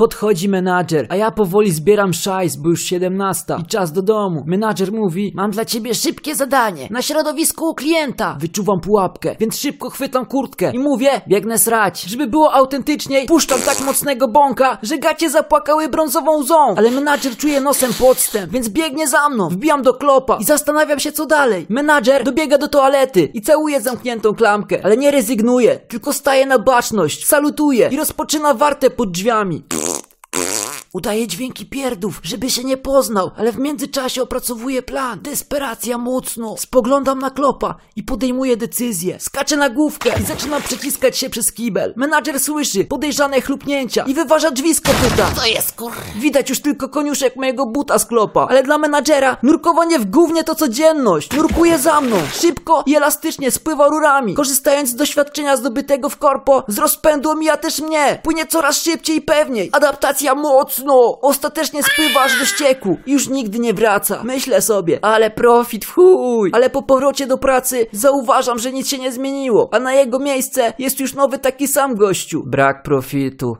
Podchodzi menadżer, a ja powoli zbieram szajs, bo już 17 i czas do domu. Menadżer mówi, mam dla ciebie szybkie zadanie, na środowisku u klienta. Wyczuwam pułapkę, więc szybko chwytam kurtkę i mówię, biegnę srać. Żeby było autentyczniej, puszczam tak mocnego bąka, że gacie zapłakały brązową łzą. Ale menadżer czuje nosem podstęp, więc biegnie za mną. Wbijam do klopa i zastanawiam się co dalej. Menadżer dobiega do toalety i całuje zamkniętą klamkę, ale nie rezygnuje, tylko staje na baczność, salutuje i rozpoczyna wartę pod drzwiami. Udaje dźwięki pierdów, żeby się nie poznał, ale w międzyczasie opracowuje plan. Desperacja mocno. Spoglądam na klopa i podejmuję decyzję. Skaczę na główkę i zaczynam przeciskać się przez kibel. Menadżer słyszy podejrzane chlupnięcia i wyważa drzwi z kopyta. To jest kur... Widać już tylko koniuszek mojego buta z klopa, ale dla menadżera nurkowanie w gównie to codzienność. Nurkuje za mną, szybko i elastycznie spływa rurami. Korzystając z doświadczenia zdobytego w korpo, z rozpędu omija też mnie. Płynie coraz szybciej i pewniej. Adaptacja mocno. Ostatecznie spływa aż do ścieku już nigdy nie wraca. Myślę sobie, ale profit chuj. Ale po powrocie do pracy zauważam, że nic się nie zmieniło, a na jego miejsce jest już nowy taki sam gościu. Brak profitu.